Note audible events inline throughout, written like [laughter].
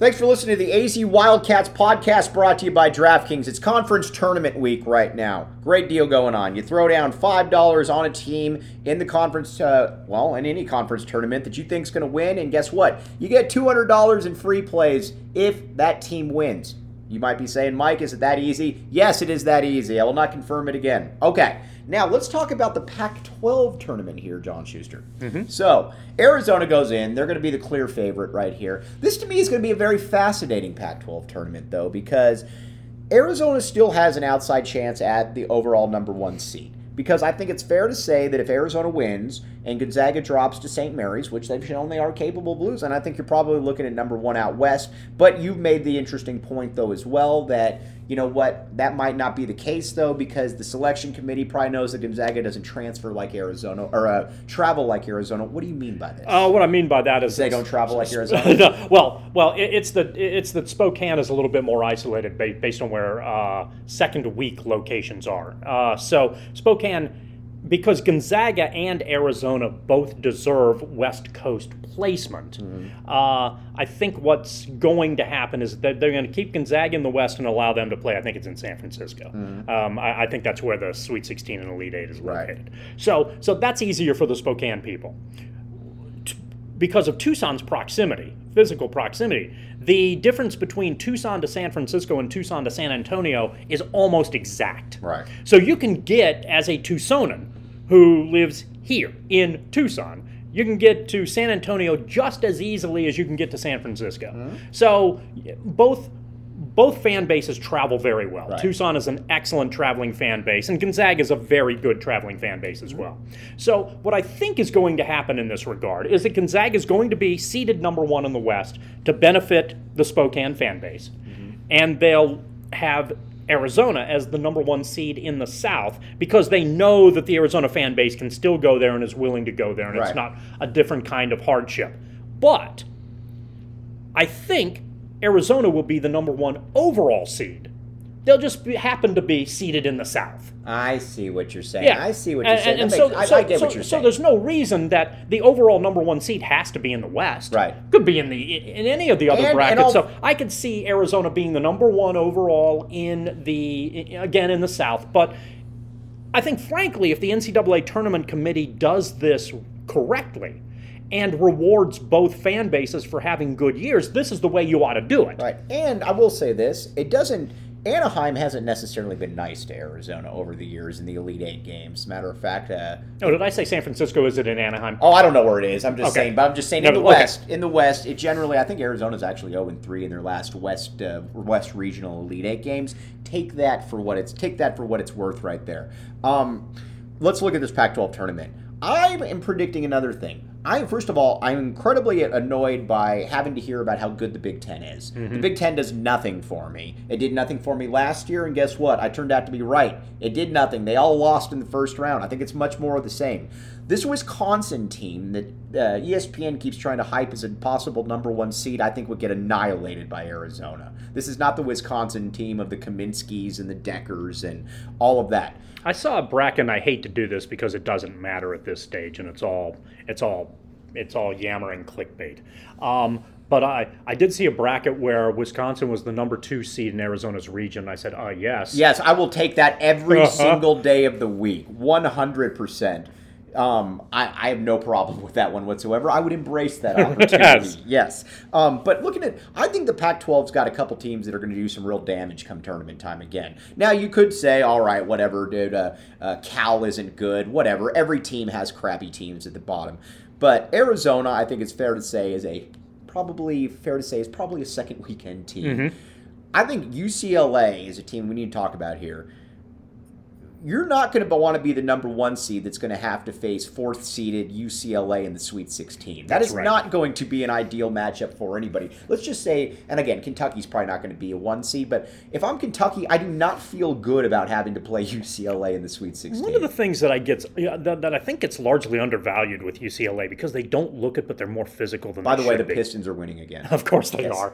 Thanks for listening to the AZ Wildcats podcast brought to you by DraftKings. It's conference tournament week right now. Great deal going on. You throw down $5 on a team in the conference, uh, well, in any conference tournament that you think is going to win, and guess what? You get $200 in free plays if that team wins. You might be saying, Mike, is it that easy? Yes, it is that easy. I will not confirm it again. Okay. Now, let's talk about the Pac 12 tournament here, John Schuster. Mm-hmm. So, Arizona goes in. They're going to be the clear favorite right here. This, to me, is going to be a very fascinating Pac 12 tournament, though, because Arizona still has an outside chance at the overall number one seed because I think it's fair to say that if Arizona wins and Gonzaga drops to St. Mary's, which they've shown they are capable of losing, I think you're probably looking at number one out west. But you've made the interesting point, though, as well, that you know what? That might not be the case though, because the selection committee probably knows that Gonzaga doesn't transfer like Arizona or uh, travel like Arizona. What do you mean by this? Uh, what I mean by that is they don't travel like Arizona. [laughs] well, well, it's the it's that Spokane is a little bit more isolated based on where uh, second week locations are. Uh, so Spokane because Gonzaga and Arizona both deserve West Coast placement, mm-hmm. uh, I think what's going to happen is that they're going to keep Gonzaga in the West and allow them to play. I think it's in San Francisco. Mm-hmm. Um, I, I, think that's where the Sweet 16 and Elite Eight is located. Right. So, so that's easier for the Spokane people because of Tucson's proximity, physical proximity. The difference between Tucson to San Francisco and Tucson to San Antonio is almost exact. Right. So you can get as a Tucsonan who lives here in Tucson, you can get to San Antonio just as easily as you can get to San Francisco. Mm-hmm. So both both fan bases travel very well. Right. Tucson is an excellent traveling fan base, and Gonzaga is a very good traveling fan base as well. So, what I think is going to happen in this regard is that Gonzaga is going to be seeded number one in the West to benefit the Spokane fan base, mm-hmm. and they'll have Arizona as the number one seed in the South because they know that the Arizona fan base can still go there and is willing to go there, and right. it's not a different kind of hardship. But I think Arizona will be the number one overall seed. They'll just be, happen to be seated in the South. I see what you're saying. Yeah. I see what you're and, saying. And, so, makes, so, I, I, get so, what you're saying. So there's no reason that the overall number one seed has to be in the West. Right. Could be in the in any of the other and, brackets. so I could see Arizona being the number one overall in the again in the South. But I think, frankly, if the NCAA tournament committee does this correctly, and rewards both fan bases for having good years, this is the way you ought to do it. Right. And I will say this it doesn't Anaheim hasn't necessarily been nice to Arizona over the years in the Elite Eight games. Matter of fact, uh, oh, did I say San Francisco? Is it in Anaheim? Oh, I don't know where it is. I'm just okay. saying, but I'm just saying no, in the okay. West. In the West, it generally, I think Arizona's actually 0 3 in their last West uh, West Regional Elite Eight games. Take that for what it's take that for what it's worth, right there. Um, let's look at this Pac-12 tournament. I am predicting another thing. I first of all, I'm incredibly annoyed by having to hear about how good the Big Ten is. Mm-hmm. The Big Ten does nothing for me. It did nothing for me last year, and guess what? I turned out to be right. It did nothing. They all lost in the first round. I think it's much more of the same. This Wisconsin team that uh, ESPN keeps trying to hype as a possible number one seed, I think would get annihilated by Arizona. This is not the Wisconsin team of the Kaminskys and the Dekkers and all of that. I saw a bracket, and I hate to do this because it doesn't matter at this stage, and it's all it's all it's all yammering clickbait. Um, but I, I did see a bracket where Wisconsin was the number two seed in Arizona's region. I said, uh, yes. Yes, I will take that every uh-huh. single day of the week, 100%. Um, I, I, have no problem with that one whatsoever. I would embrace that [laughs] opportunity. yes. yes. Um, but looking at, I think the Pac 12's got a couple teams that are going to do some real damage come tournament time again. Now, you could say, all right, whatever, dude, uh, uh, Cal isn't good, whatever. Every team has crappy teams at the bottom. But Arizona, I think it's fair to say, is a probably fair to say is probably a second weekend team. Mm-hmm. I think UCLA is a team we need to talk about here you're not going to want to be the number one seed that's going to have to face fourth seeded UCLA in the Sweet 16. That that's is right. not going to be an ideal matchup for anybody. Let's just say, and again, Kentucky's probably not going to be a one seed, but if I'm Kentucky, I do not feel good about having to play [laughs] UCLA in the Sweet 16. One of the things that I get that, that I think gets largely undervalued with UCLA because they don't look it, but they're more physical than. By the way, the be. Pistons are winning again. Of course they yes. are.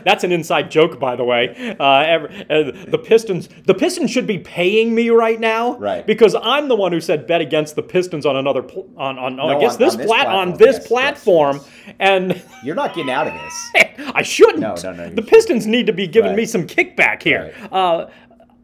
[laughs] that's an inside joke, by the way. Uh, uh, the Pistons, the Pistons should be paying me right now, Right. Because I'm the one who said bet against the Pistons on another pl- on on, on I guess on- this on this plat on this Yes, yes, platform, yes. and You're not getting out of this. [laughs] I shouldn't. No, no, no, The Pistons need to be giving Right. me some kickback here. Right. Uh,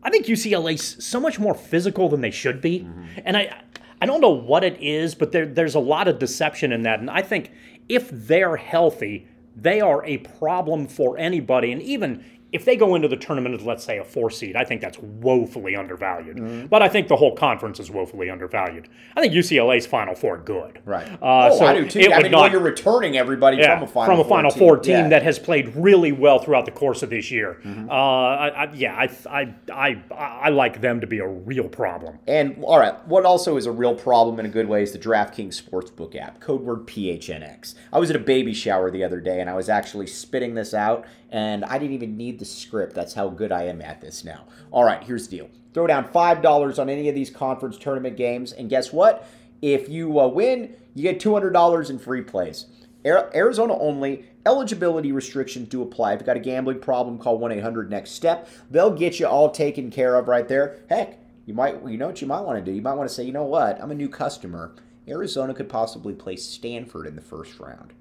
I think UCLA's so much more physical than they should be, Mm-hmm. and I I don't know what it is, but there, there's a lot of deception in that, and I think if they're healthy, they are a problem for anybody, and even. If they go into the tournament as, let's say, a four seed, I think that's woefully undervalued. Mm-hmm. But I think the whole conference is woefully undervalued. I think UCLA's Final Four good. Right. Uh, oh, so I do too. it I mean, not- well, you're returning everybody yeah, from a Final Four Final team. Four team Yeah. Mm-hmm. that has played really well throughout the course of this year. Uh, I, I, yeah, I, I, I, I like them to be a real problem. And all right, what also is a real problem in a good way is the DraftKings Sportsbook app, code word PHNX. I was at a baby shower the other day and I was actually spitting this out, and I didn't even need the script. That's how good I am at this now. All right, here's the deal throw down $5 on any of these conference tournament games, and guess what? If you uh, win, you get $200 in free plays. Arizona only. Eligibility restrictions do apply. If you've got a gambling problem, call 1 800 Next Step. They'll get you all taken care of right there. Heck, you might, you know what you might want to do? You might want to say, you know what? I'm a new customer. Arizona could possibly play Stanford in the first round.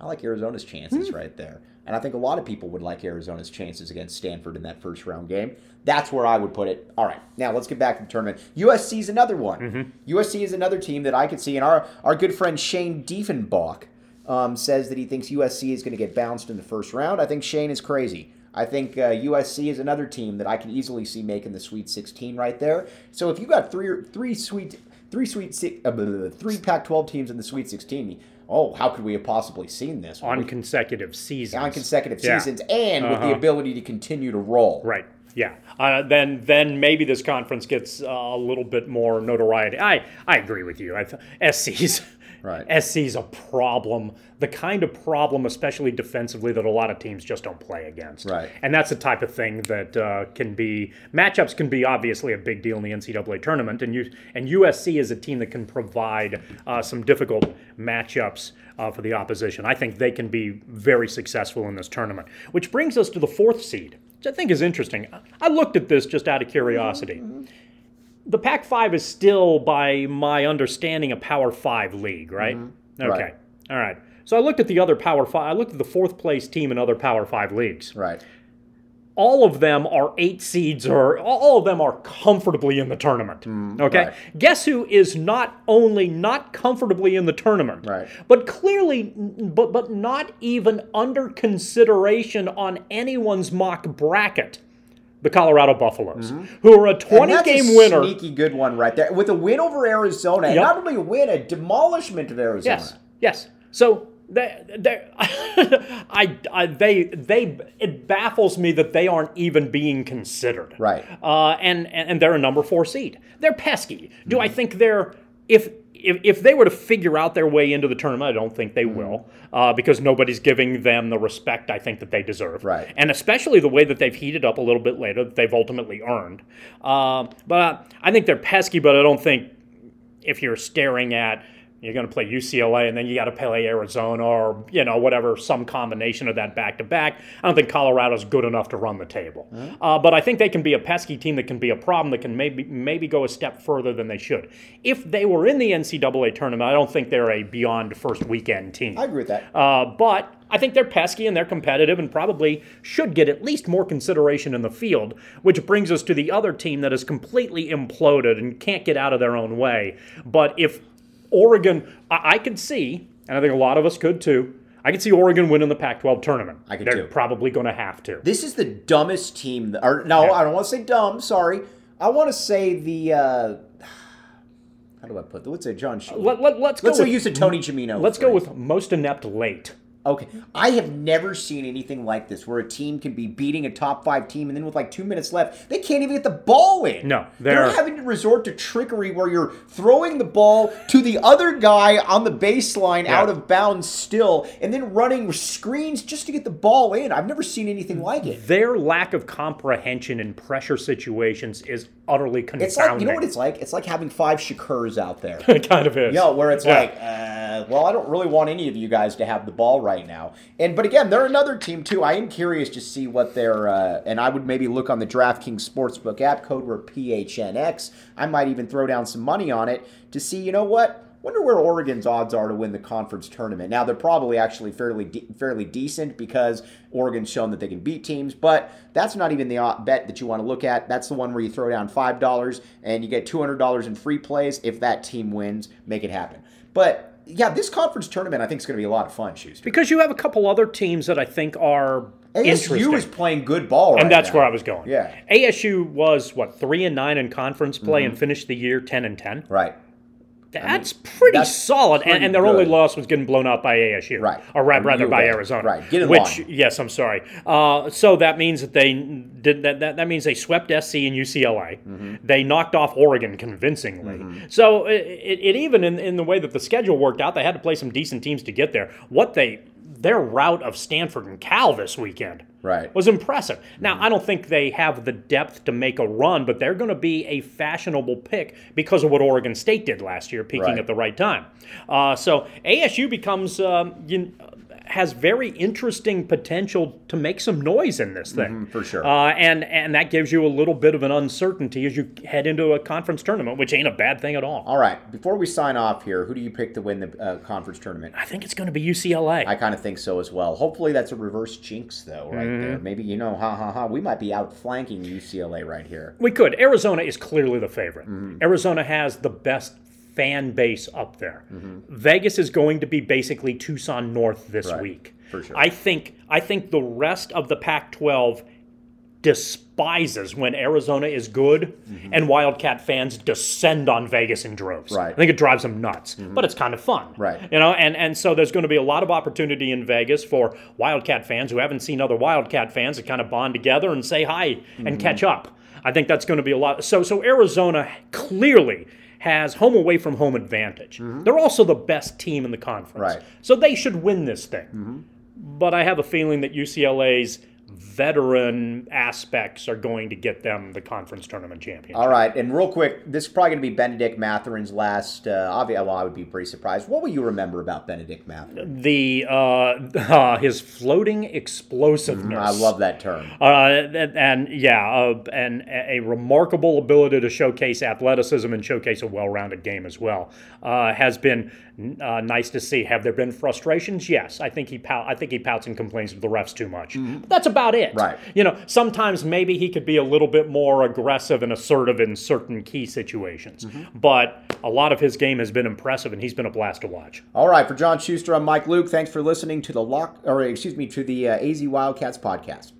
I like Arizona's chances right there. And I think a lot of people would like Arizona's chances against Stanford in that first round game. That's where I would put it. All right, now let's get back to the tournament. USC is another one. USC is another team that I could see. And our, our good friend Shane Diefenbach um, says that he thinks USC is going to get bounced in the first round. I think Shane is crazy. I think uh, USC is another team that I can easily see making the Sweet 16 right there. So if you got three or three sweet three sweet uh, three Pac-12 teams in the Sweet 16, oh, how could we have possibly seen this On consecutive seasons. on consecutive Yeah. seasons and with the Uh-huh. ability to continue to roll? Right. Yeah. Uh, then then maybe this conference gets uh, a little bit more notoriety. I I agree with you. I th- SC's Right. is a problem. The kind of problem, especially defensively, that a lot of teams just don't play against. Right. And that's the type of thing that uh, can be matchups can be obviously a big deal in the NCAA tournament, and you and USC is a team that can provide uh, some difficult matchups. Uh, for the opposition, I think they can be very successful in this tournament. Which brings us to the fourth seed, which I think is interesting. I looked at this just out of curiosity. The Pac 5 is still, by my understanding, a Power 5 league, right? Okay. Mm-hmm. Right. All right. So I looked at the other Power 5, I looked at the fourth place team in other Power 5 leagues. Right. All of them are eight seeds, or all of them are comfortably in the tournament. okay. right. Guess who is not only not comfortably in the tournament, Right. but clearly, but but not even under consideration on anyone's mock bracket. The Colorado Buffaloes, who are a Mm-hmm. And 20 that's game a winner. Sneaky good one right there. With a win over Arizona, and Yep. not only a win, a demolishment of Arizona. Yes, yes. So they, they, [laughs] I, I, they, they, it baffles me that they aren't even being considered. Right. Uh, and, and and they're a number four seed. They're pesky. Do Mm-hmm. I think they're if. If, if they were to figure out their way into the tournament, I don't think they Mm-hmm. will, uh, because nobody's giving them the respect I think that they deserve. Right. And especially the way that they've heated up a little bit later, that they've ultimately earned. Um, but uh, I think they're pesky, but I don't think if you're staring at you're going to play UCLA and then you got to play Arizona or you know whatever some combination of that back to back. I don't think Colorado's good enough to run the table, uh, but I think they can be a pesky team that can be a problem that can maybe maybe go a step further than they should. If they were in the NCAA tournament, I don't think they're a beyond first weekend team. I agree with that. Uh, but I think they're pesky and they're competitive and probably should get at least more consideration in the field, which brings us to the other team that has completely imploded and can't get out of their own way. But if Oregon, I, I could see, and I think a lot of us could too, I could see Oregon winning the Pac 12 tournament. I could They're too. probably going to have to. This is the dumbest team. that- Or no, Yeah. I don't want to say dumb. Sorry, I want to say the. Uh, how do I put? What's it, John? Sheehan. Let, let, let's go Let's with, use a Tony Jamino. let's go with most inept late. Okay, I have never seen anything like this where a team can be beating a top five team and then with like two minutes left, they can't even get the ball in. No, they're, they're- having to resort to trickery where you're throwing the ball to the other guy on the baseline Yeah. out of bounds still, and then running screens just to get the ball in. I've never seen anything like it. Their lack of comprehension in pressure situations is utterly confounding. It's like you know what it's like. It's like having five Shakurs out there. [laughs] it kind of is. You know, where it's Yeah. like, uh, well, I don't really want any of you guys to have the ball right now. And but again, they're another team too. I am curious to see what they're. Uh, and I would maybe look on the DraftKings Sportsbook app. Code where PHNX. I might even throw down some money on it to see. You know what? Wonder where Oregon's odds are to win the conference tournament. Now they're probably actually fairly de- fairly decent because Oregon's shown that they can beat teams, but that's not even the bet that you want to look at. That's the one where you throw down five dollars and you get two hundred dollars in free plays if that team wins. Make it happen. But yeah, this conference tournament I think is going to be a lot of fun, Schuster. Because you have a couple other teams that I think are ASU is playing good ball, right and that's now. where I was going. Yeah. ASU was what three and nine in conference play Mm-hmm. and finished the year ten and ten. Right. That's pretty that's solid, pretty and, and their only loss was getting blown out by ASU, Right. Or ra- I mean, rather by bet. Arizona, Right. Get in Which, line. yes, I'm sorry. Uh, so that means that they did that, that. That means they swept SC and UCLA. Mm-hmm. They knocked off Oregon convincingly. So it, it, it even in, in the way that the schedule worked out, they had to play some decent teams to get there. What they their route of Stanford and Cal this weekend Right. was impressive. Now, I don't think they have the depth to make a run, but they're going to be a fashionable pick because of what Oregon State did last year, peaking Right. at the right time. Uh, so ASU becomes um, you, has very interesting potential to make some noise in this thing, for sure. Uh, and and that gives you a little bit of an uncertainty as you head into a conference tournament, which ain't a bad thing at all. All right. Before we sign off here, who do you pick to win the uh, conference tournament? I think it's going to be UCLA. I kind of think so as well. Hopefully, that's a reverse jinx, though, right Mm-hmm. there. Maybe you know, ha ha ha. We might be outflanking UCLA right here. We could. Arizona is clearly the favorite. Mm-hmm. Arizona has the best fan base up there. Mm-hmm. Vegas is going to be basically Tucson North this Right. week. For sure. I think I think the rest of the Pac-12 despises when Arizona is good and Wildcat fans descend on Vegas in droves. Mm-hmm. Right. I think it drives them nuts, but it's kind of fun. Right. You know, and, and so there's going to be a lot of opportunity in Vegas for Wildcat fans who haven't seen other Wildcat fans to kind of bond together and say hi Mm-hmm. and catch up. I think that's going to be a lot. So so Arizona clearly has home away from home advantage. They're also the best team in the conference. Mm-hmm. Right. Mm-hmm. So they should win this thing. But I have a feeling that UCLA's veteran aspects are going to get them the conference tournament championship. All right, and real quick, this is probably going to be Bennedict Mathurin's last. Uh, obvi- well, I would be pretty surprised. What will you remember about Bennedict Mathurin? the uh, [laughs] uh, his floating explosiveness. I love that term. Uh, and, and yeah, uh, and a remarkable ability to showcase athleticism and showcase a well-rounded game as well uh, has been uh, nice to see. Have there been frustrations? Yes, I think he pout, I think he pouts and complains to the refs too much. But that's about it. Right. You know, sometimes maybe he could be a little bit more aggressive and assertive in certain key situations. But a lot of his game has been impressive, and he's been a blast to watch. All right, for John Schuster, I'm Mike Luke. Thanks for listening to the lock, or excuse me, to the uh, AZ Wildcats podcast.